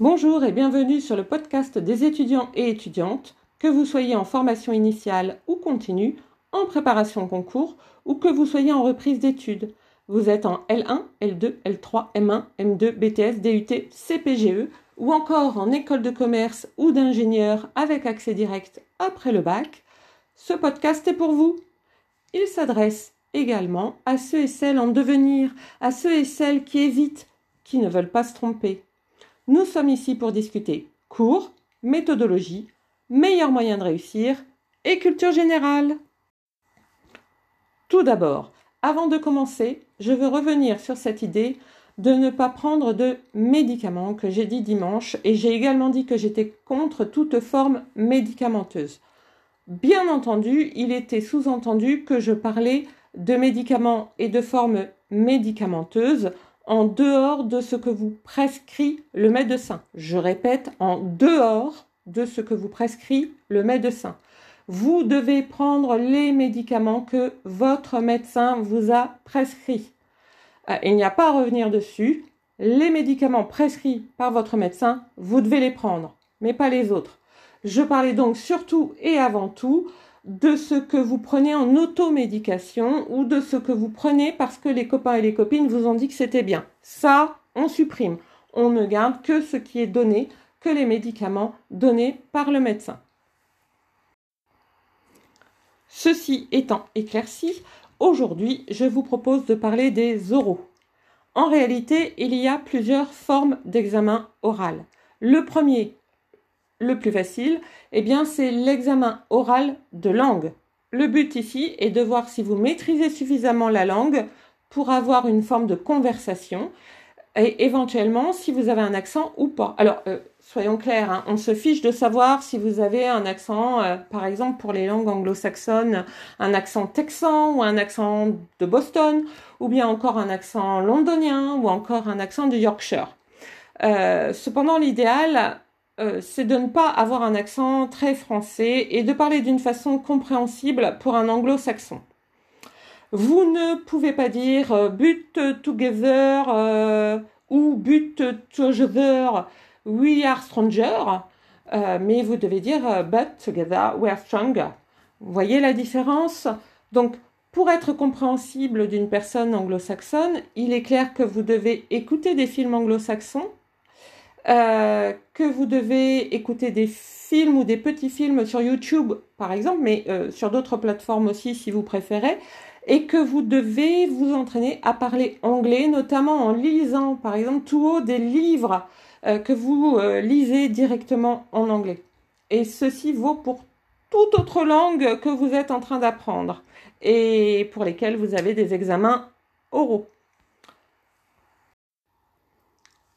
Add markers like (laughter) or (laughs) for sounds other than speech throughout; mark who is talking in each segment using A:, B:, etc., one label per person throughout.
A: Bonjour et bienvenue sur le podcast des étudiants et étudiantes, que vous soyez en formation initiale ou continue, en préparation concours ou que vous soyez en reprise d'études. Vous êtes en L1, L2, L3, M1, M2, BTS, DUT, CPGE ou encore en école de commerce ou d'ingénieur avec accès direct après le bac. Ce podcast est pour vous. Il s'adresse également à ceux et celles en devenir, à ceux et celles qui hésitent, qui ne veulent pas se tromper. Nous sommes ici pour discuter cours, méthodologie, meilleurs moyens de réussir et culture générale. Tout d'abord, avant de commencer, je veux revenir sur cette idée de ne pas prendre de médicaments que j'ai dit dimanche et j'ai également dit que j'étais contre toute forme médicamenteuse. Bien entendu, il était sous-entendu que je parlais de médicaments et de formes médicamenteuses en dehors de ce que vous prescrit le médecin. Je répète, en dehors de ce que vous prescrit le médecin. Vous devez prendre les médicaments que votre médecin vous a prescrits. Euh, il n'y a pas à revenir dessus. Les médicaments prescrits par votre médecin, vous devez les prendre, mais pas les autres. Je parlais donc surtout et avant tout de ce que vous prenez en automédication ou de ce que vous prenez parce que les copains et les copines vous ont dit que c'était bien. Ça, on supprime. On ne garde que ce qui est donné, que les médicaments donnés par le médecin. Ceci étant éclairci, aujourd'hui, je vous propose de parler des oraux. En réalité, il y a plusieurs formes d'examen oral. Le premier, le plus facile, eh bien, c'est l'examen oral de langue. Le but ici est de voir si vous maîtrisez suffisamment la langue pour avoir une forme de conversation et éventuellement si vous avez un accent ou pas. Alors, euh, soyons clairs, hein, on se fiche de savoir si vous avez un accent, euh, par exemple pour les langues anglo-saxonnes, un accent texan ou un accent de Boston, ou bien encore un accent londonien ou encore un accent de Yorkshire. Euh, cependant, l'idéal, euh, c'est de ne pas avoir un accent très français et de parler d'une façon compréhensible pour un anglo-saxon. Vous ne pouvez pas dire euh, but together euh, ou but together we are stronger, mais vous devez dire but together we are stronger. Vous voyez la différence? Donc, pour être compréhensible d'une personne anglo-saxonne, il est clair que vous devez écouter des films anglo-saxons euh, que vous devez écouter des films ou des petits films sur YouTube, par exemple, mais euh, sur d'autres plateformes aussi si vous préférez, et que vous devez vous entraîner à parler anglais, notamment en lisant, par exemple, tout haut des livres euh, que vous lisez directement en anglais. Et ceci vaut pour toute autre langue que vous êtes en train d'apprendre et pour lesquelles vous avez des examens oraux.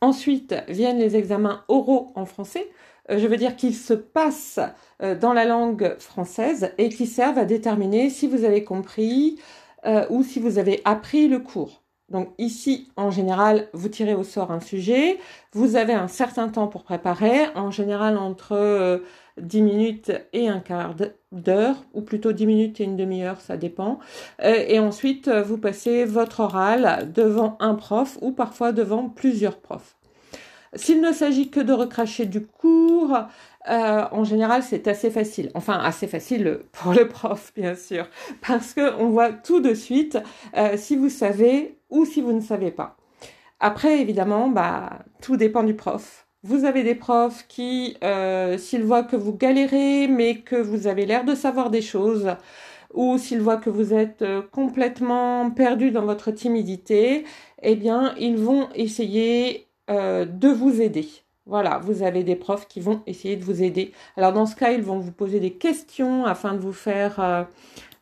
A: Ensuite viennent les examens oraux en français. Euh, je veux dire qu'ils se passent euh, dans la langue française et qui servent à déterminer si vous avez compris euh, ou si vous avez appris le cours. Donc ici, en général, vous tirez au sort un sujet, vous avez un certain temps pour préparer, en général entre 10 minutes et un quart d'heure, ou plutôt 10 minutes et une demi-heure, ça dépend. et ensuite, vous passez votre oral devant un prof ou parfois devant plusieurs profs. S'il ne s'agit que de recracher du cours, euh, en général, c'est assez facile. Enfin, assez facile pour le prof, bien sûr, parce que on voit tout de suite euh, si vous savez ou si vous ne savez pas. Après, évidemment, bah, tout dépend du prof. Vous avez des profs qui, euh, s'ils voient que vous galérez, mais que vous avez l'air de savoir des choses, ou s'ils voient que vous êtes complètement perdu dans votre timidité, eh bien, ils vont essayer euh, de vous aider. Voilà, vous avez des profs qui vont essayer de vous aider. Alors dans ce cas, ils vont vous poser des questions afin de vous faire, euh, euh,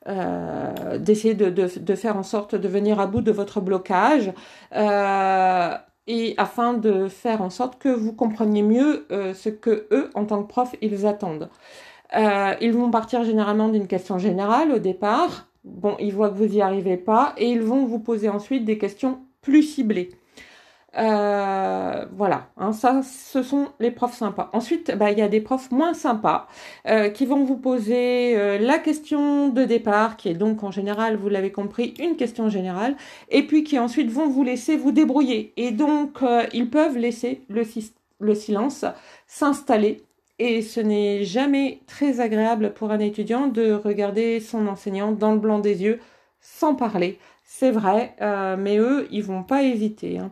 A: d'essayer de, faire en sorte de venir à bout de votre blocage et afin de faire en sorte que vous compreniez mieux ce que eux, en tant que profs, ils attendent. ils vont partir généralement d'une question générale au départ. Bon, ils voient que vous n'y arrivez pas et ils vont vous poser ensuite des questions plus ciblées. Euh, voilà, hein, ça, ce sont les profs sympas. Ensuite, bah, il y a des profs moins sympas euh, qui vont vous poser euh, la question de départ, qui est donc en général, vous l'avez compris, une question générale, et puis qui ensuite vont vous laisser vous débrouiller. Et donc, ils peuvent laisser le, le silence s'installer. Et ce n'est jamais très agréable pour un étudiant de regarder son enseignant dans le blanc des yeux sans parler. C'est vrai, mais eux, ils vont pas hésiter. Hein.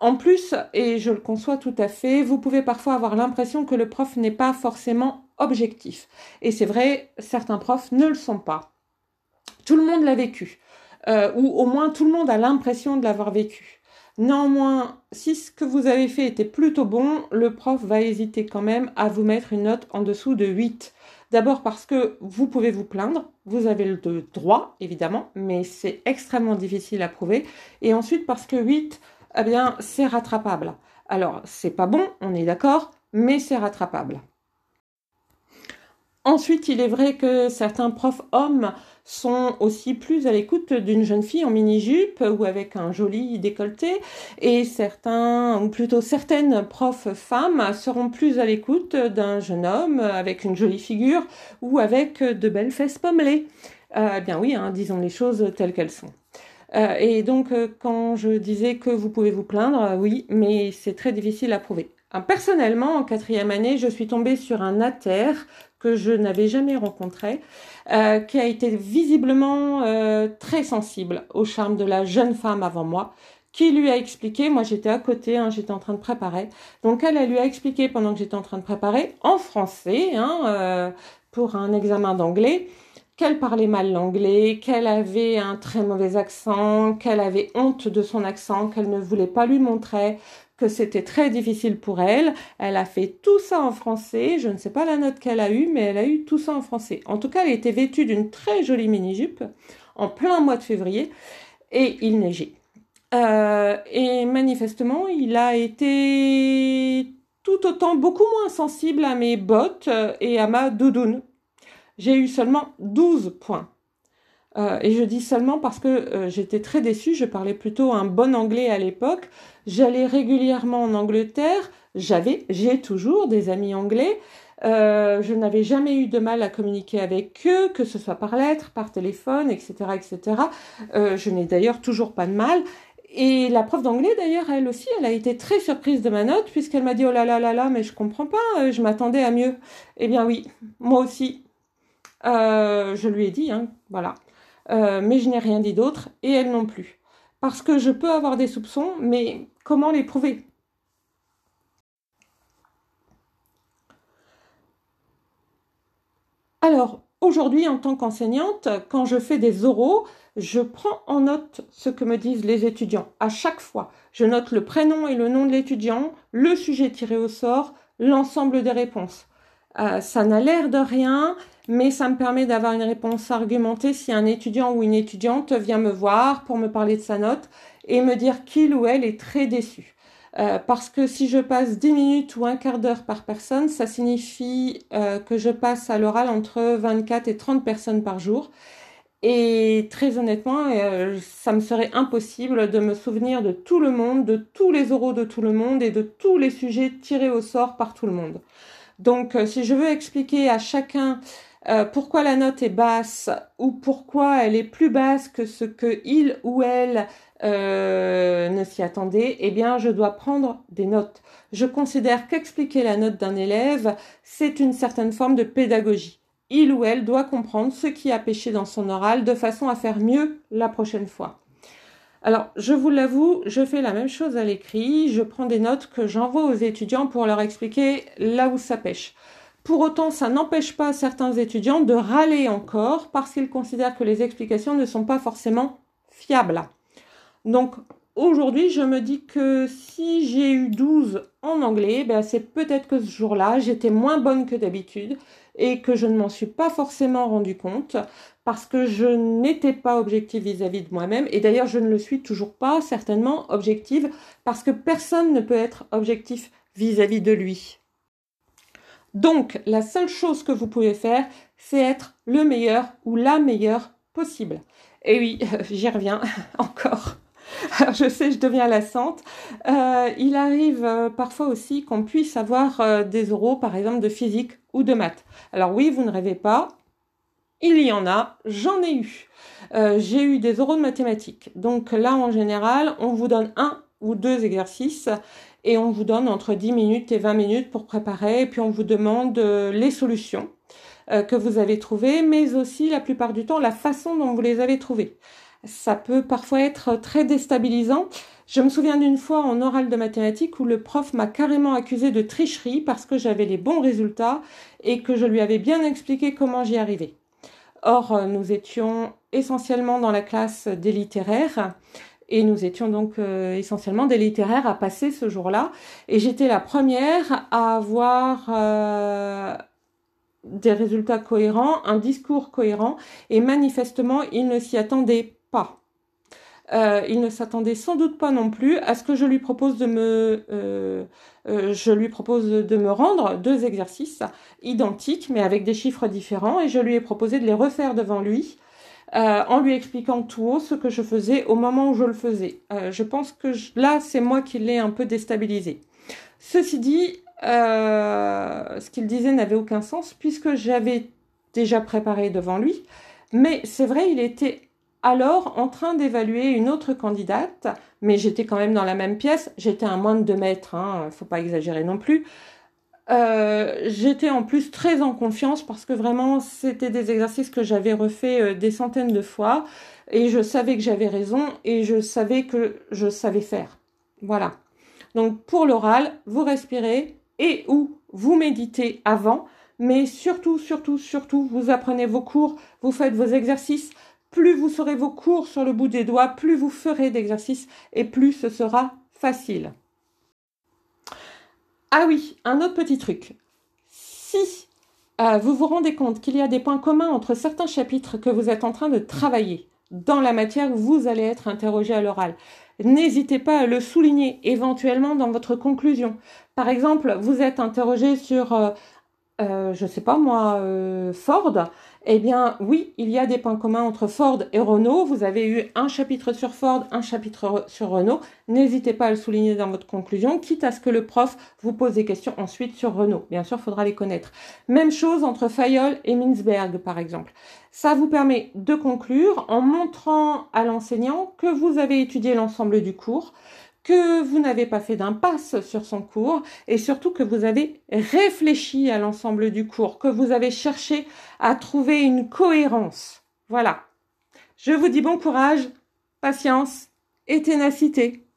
A: En plus, et je le conçois tout à fait, vous pouvez parfois avoir l'impression que le prof n'est pas forcément objectif. Et c'est vrai, certains profs ne le sont pas. Tout le monde l'a vécu, euh, ou au moins tout le monde a l'impression de l'avoir vécu. Néanmoins, si ce que vous avez fait était plutôt bon, le prof va hésiter quand même à vous mettre une note en dessous de 8. D'abord parce que vous pouvez vous plaindre, vous avez le droit évidemment, mais c'est extrêmement difficile à prouver. Et ensuite parce que 8, eh bien, c'est rattrapable. Alors, c'est pas bon, on est d'accord, mais c'est rattrapable. Ensuite, il est vrai que certains profs hommes sont aussi plus à l'écoute d'une jeune fille en mini-jupe ou avec un joli décolleté et certains, ou plutôt certaines profs femmes seront plus à l'écoute d'un jeune homme avec une jolie figure ou avec de belles fesses pommelées. Euh, eh bien oui, hein, disons les choses telles qu'elles sont. Euh, et donc, euh, quand je disais que vous pouvez vous plaindre, oui, mais c'est très difficile à prouver. personnellement, en quatrième année, je suis tombée sur un ATER que je n'avais jamais rencontré, euh, qui a été visiblement euh, très sensible au charme de la jeune femme avant moi, qui lui a expliqué, moi j'étais à côté, hein, j'étais en train de préparer, donc elle, elle lui a expliqué pendant que j'étais en train de préparer, en français, hein, euh, pour un examen d'anglais, qu'elle parlait mal l'anglais, qu'elle avait un très mauvais accent, qu'elle avait honte de son accent, qu'elle ne voulait pas lui montrer, que c'était très difficile pour elle. Elle a fait tout ça en français. Je ne sais pas la note qu'elle a eue, mais elle a eu tout ça en français. En tout cas, elle était vêtue d'une très jolie mini-jupe en plein mois de février et il neigeait. Euh, et manifestement, il a été tout autant beaucoup moins sensible à mes bottes et à ma doudoune. J'ai eu seulement 12 points. Euh, et je dis seulement parce que euh, j'étais très déçue, je parlais plutôt un bon anglais à l'époque. J'allais régulièrement en Angleterre, j'avais, j'ai toujours des amis anglais. Euh, je n'avais jamais eu de mal à communiquer avec eux, que ce soit par lettre, par téléphone, etc., etc. je n'ai d'ailleurs toujours pas de mal. Et la prof d'anglais, d'ailleurs, elle aussi, elle a été très surprise de ma note puisqu'elle m'a dit oh là là là là, mais je comprends pas, je m'attendais à mieux. Eh bien oui, moi aussi. Je lui ai dit, hein, voilà. Euh, mais je n'ai rien dit d'autre, et elle non plus. Parce que je peux avoir des soupçons, mais comment les prouver? Alors, aujourd'hui, en tant qu'enseignante, quand je fais des oraux, je prends en note ce que me disent les étudiants. À chaque fois, je note le prénom et le nom de l'étudiant, le sujet tiré au sort, l'ensemble des réponses. Euh, ça n'a l'air de rien, mais ça me permet d'avoir une réponse argumentée si un étudiant ou une étudiante vient me voir pour me parler de sa note et me dire qu'il ou elle est très déçu. Euh, parce que si je passe 10 minutes ou un quart d'heure par personne, ça signifie euh, que je passe à l'oral entre 24 et 30 personnes par jour. Et très honnêtement, ça me serait impossible de me souvenir de tout le monde, de tous les oraux de tout le monde et de tous les sujets tirés au sort par tout le monde. Donc, euh, si je veux expliquer à chacun euh, pourquoi la note est basse ou pourquoi elle est plus basse que ce que il ou elle euh, ne s'y attendait, eh bien, je dois prendre des notes. Je considère qu'expliquer la note d'un élève, c'est une certaine forme de pédagogie. Il ou elle doit comprendre ce qui a péché dans son oral de façon à faire mieux la prochaine fois. Alors, je vous l'avoue, je fais la même chose à l'écrit. Je prends des notes que j'envoie aux étudiants pour leur expliquer là où ça pêche. Pour autant, ça n'empêche pas certains étudiants de râler encore parce qu'ils considèrent que les explications ne sont pas forcément fiables. Donc, aujourd'hui, je me dis que si j'ai eu 12 en anglais, ben c'est peut-être que ce jour-là, j'étais moins bonne que d'habitude et que je ne m'en suis pas forcément rendu compte parce que je n'étais pas objective vis-à-vis de moi-même, et d'ailleurs je ne le suis toujours pas, certainement objective, parce que personne ne peut être objectif vis-à-vis de lui. Donc, la seule chose que vous pouvez faire, c'est être le meilleur ou la meilleure possible. Et oui, (laughs) j'y reviens (laughs) encore. je sais, je deviens lassante. Euh, il arrive euh, parfois aussi qu'on puisse avoir euh, des euros, par exemple, de physique ou de maths. Alors oui, vous ne rêvez pas, il y en a, j'en ai eu. J'ai eu des oraux de mathématiques. Donc là, en général, on vous donne un ou deux exercices et on vous donne entre 10 minutes et 20 minutes pour préparer, et puis on vous demande euh, les solutions euh, que vous avez trouvées, mais aussi la plupart du temps la façon dont vous les avez trouvées. Ça peut parfois être très déstabilisant. Je me souviens d'une fois en oral de mathématiques où le prof m'a carrément accusé de tricherie parce que j'avais les bons résultats et que je lui avais bien expliqué comment j'y arrivais. Or, euh, nous étions essentiellement dans la classe des littéraires et nous étions donc euh, essentiellement des littéraires à passer ce jour-là. Et j'étais la première à avoir euh, des résultats cohérents, un discours cohérent, et manifestement, il ne s'y attendait pas. Euh, il ne s'attendait sans doute pas non plus à ce que je lui propose de me, je lui propose de me rendre deux exercices identiques mais avec des chiffres différents et je lui ai proposé de les refaire devant lui euh, en lui expliquant tout haut ce que je faisais au moment où je le faisais. Euh, je pense que là, c'est moi qui l'ai un peu déstabilisé. Ceci dit, euh, ce qu'il disait n'avait aucun sens puisque j'avais déjà préparé devant lui. Mais c'est vrai, il était alors en train d'évaluer une autre candidate, mais j'étais quand même dans la même pièce. J'étais à moins de deux mètres, hein, faut pas exagérer non plus. Euh, j'étais en plus très en confiance parce que vraiment c'était des exercices que j'avais refait euh, des centaines de fois et je savais que j'avais raison et je savais que je savais faire. Voilà. Donc pour l'oral, vous respirez et ou vous méditez avant, mais surtout, surtout, surtout, vous apprenez vos cours, vous faites vos exercices. Plus vous saurez vos cours sur le bout des doigts, plus vous ferez d'exercices et plus ce sera facile. Ah oui, un autre petit truc. Si euh, vous vous rendez compte qu'il y a des points communs entre certains chapitres que vous êtes en train de travailler dans la matière vous allez être interrogé à l'oral, n'hésitez pas à le souligner éventuellement dans votre conclusion. Par exemple, vous êtes interrogé sur euh, euh, je sais pas moi, euh, Ford, eh bien oui, il y a des points communs entre Ford et Renault. Vous avez eu un chapitre sur Ford, un chapitre sur Renault. N'hésitez pas à le souligner dans votre conclusion, quitte à ce que le prof vous pose des questions ensuite sur Renault. Bien sûr, faudra les connaître. Même chose entre Fayol et Mintzberg, par exemple. Ça vous permet de conclure en montrant à l'enseignant que vous avez étudié l'ensemble du cours, que vous n'avez pas fait d'impasse sur son cours et surtout que vous avez réfléchi à l'ensemble du cours, que vous avez cherché à trouver une cohérence. Voilà. Je vous dis bon courage, patience et ténacité.